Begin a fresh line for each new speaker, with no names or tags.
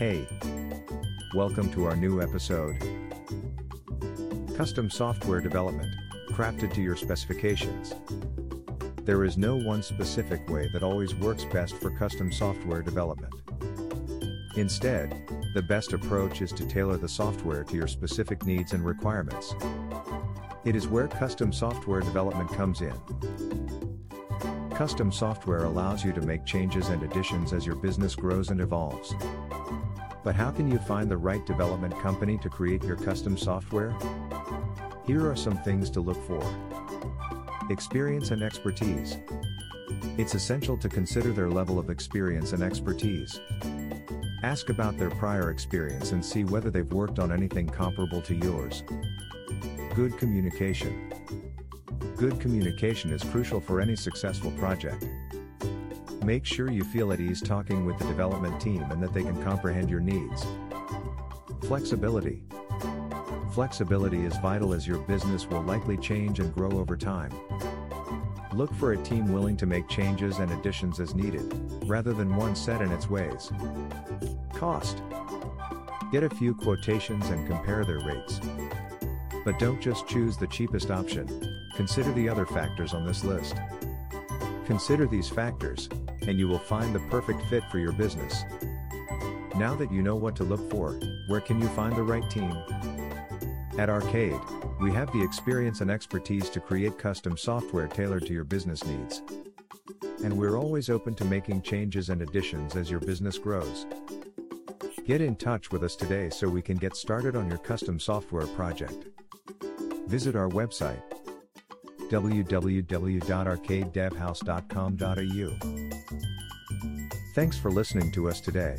Hey! Welcome to our new episode. Custom software development, crafted to your specifications. There is no one specific way that always works best for custom software development. Instead, the best approach is to tailor the software to your specific needs and requirements. It is where custom software development comes in. Custom software allows you to make changes and additions as your business grows and evolves. But how can you find the right development company to create your custom software? Here are some things to look for. Experience and expertise. It's essential to consider their level of experience and expertise. Ask about their prior experience and see whether they've worked on anything comparable to yours. Good communication. Good communication is crucial for any successful project. Make sure you feel at ease talking with the development team and that they can comprehend your needs. Flexibility. Flexibility is vital as your business will likely change and grow over time. Look for a team willing to make changes and additions as needed, rather than one set in its ways. Cost. Get a few quotations and compare their rates. But don't just choose the cheapest option, consider the other factors on this list. Consider these factors, and you will find the perfect fit for your business. Now that you know what to look for, where can you find the right team? At Arcade, we have the experience and expertise to create custom software tailored to your business needs. And we're always open to making changes and additions as your business grows. Get in touch with us today so we can get started on your custom software project. Visit our website www.arcadedevhouse.com.au. Thanks for listening to us today.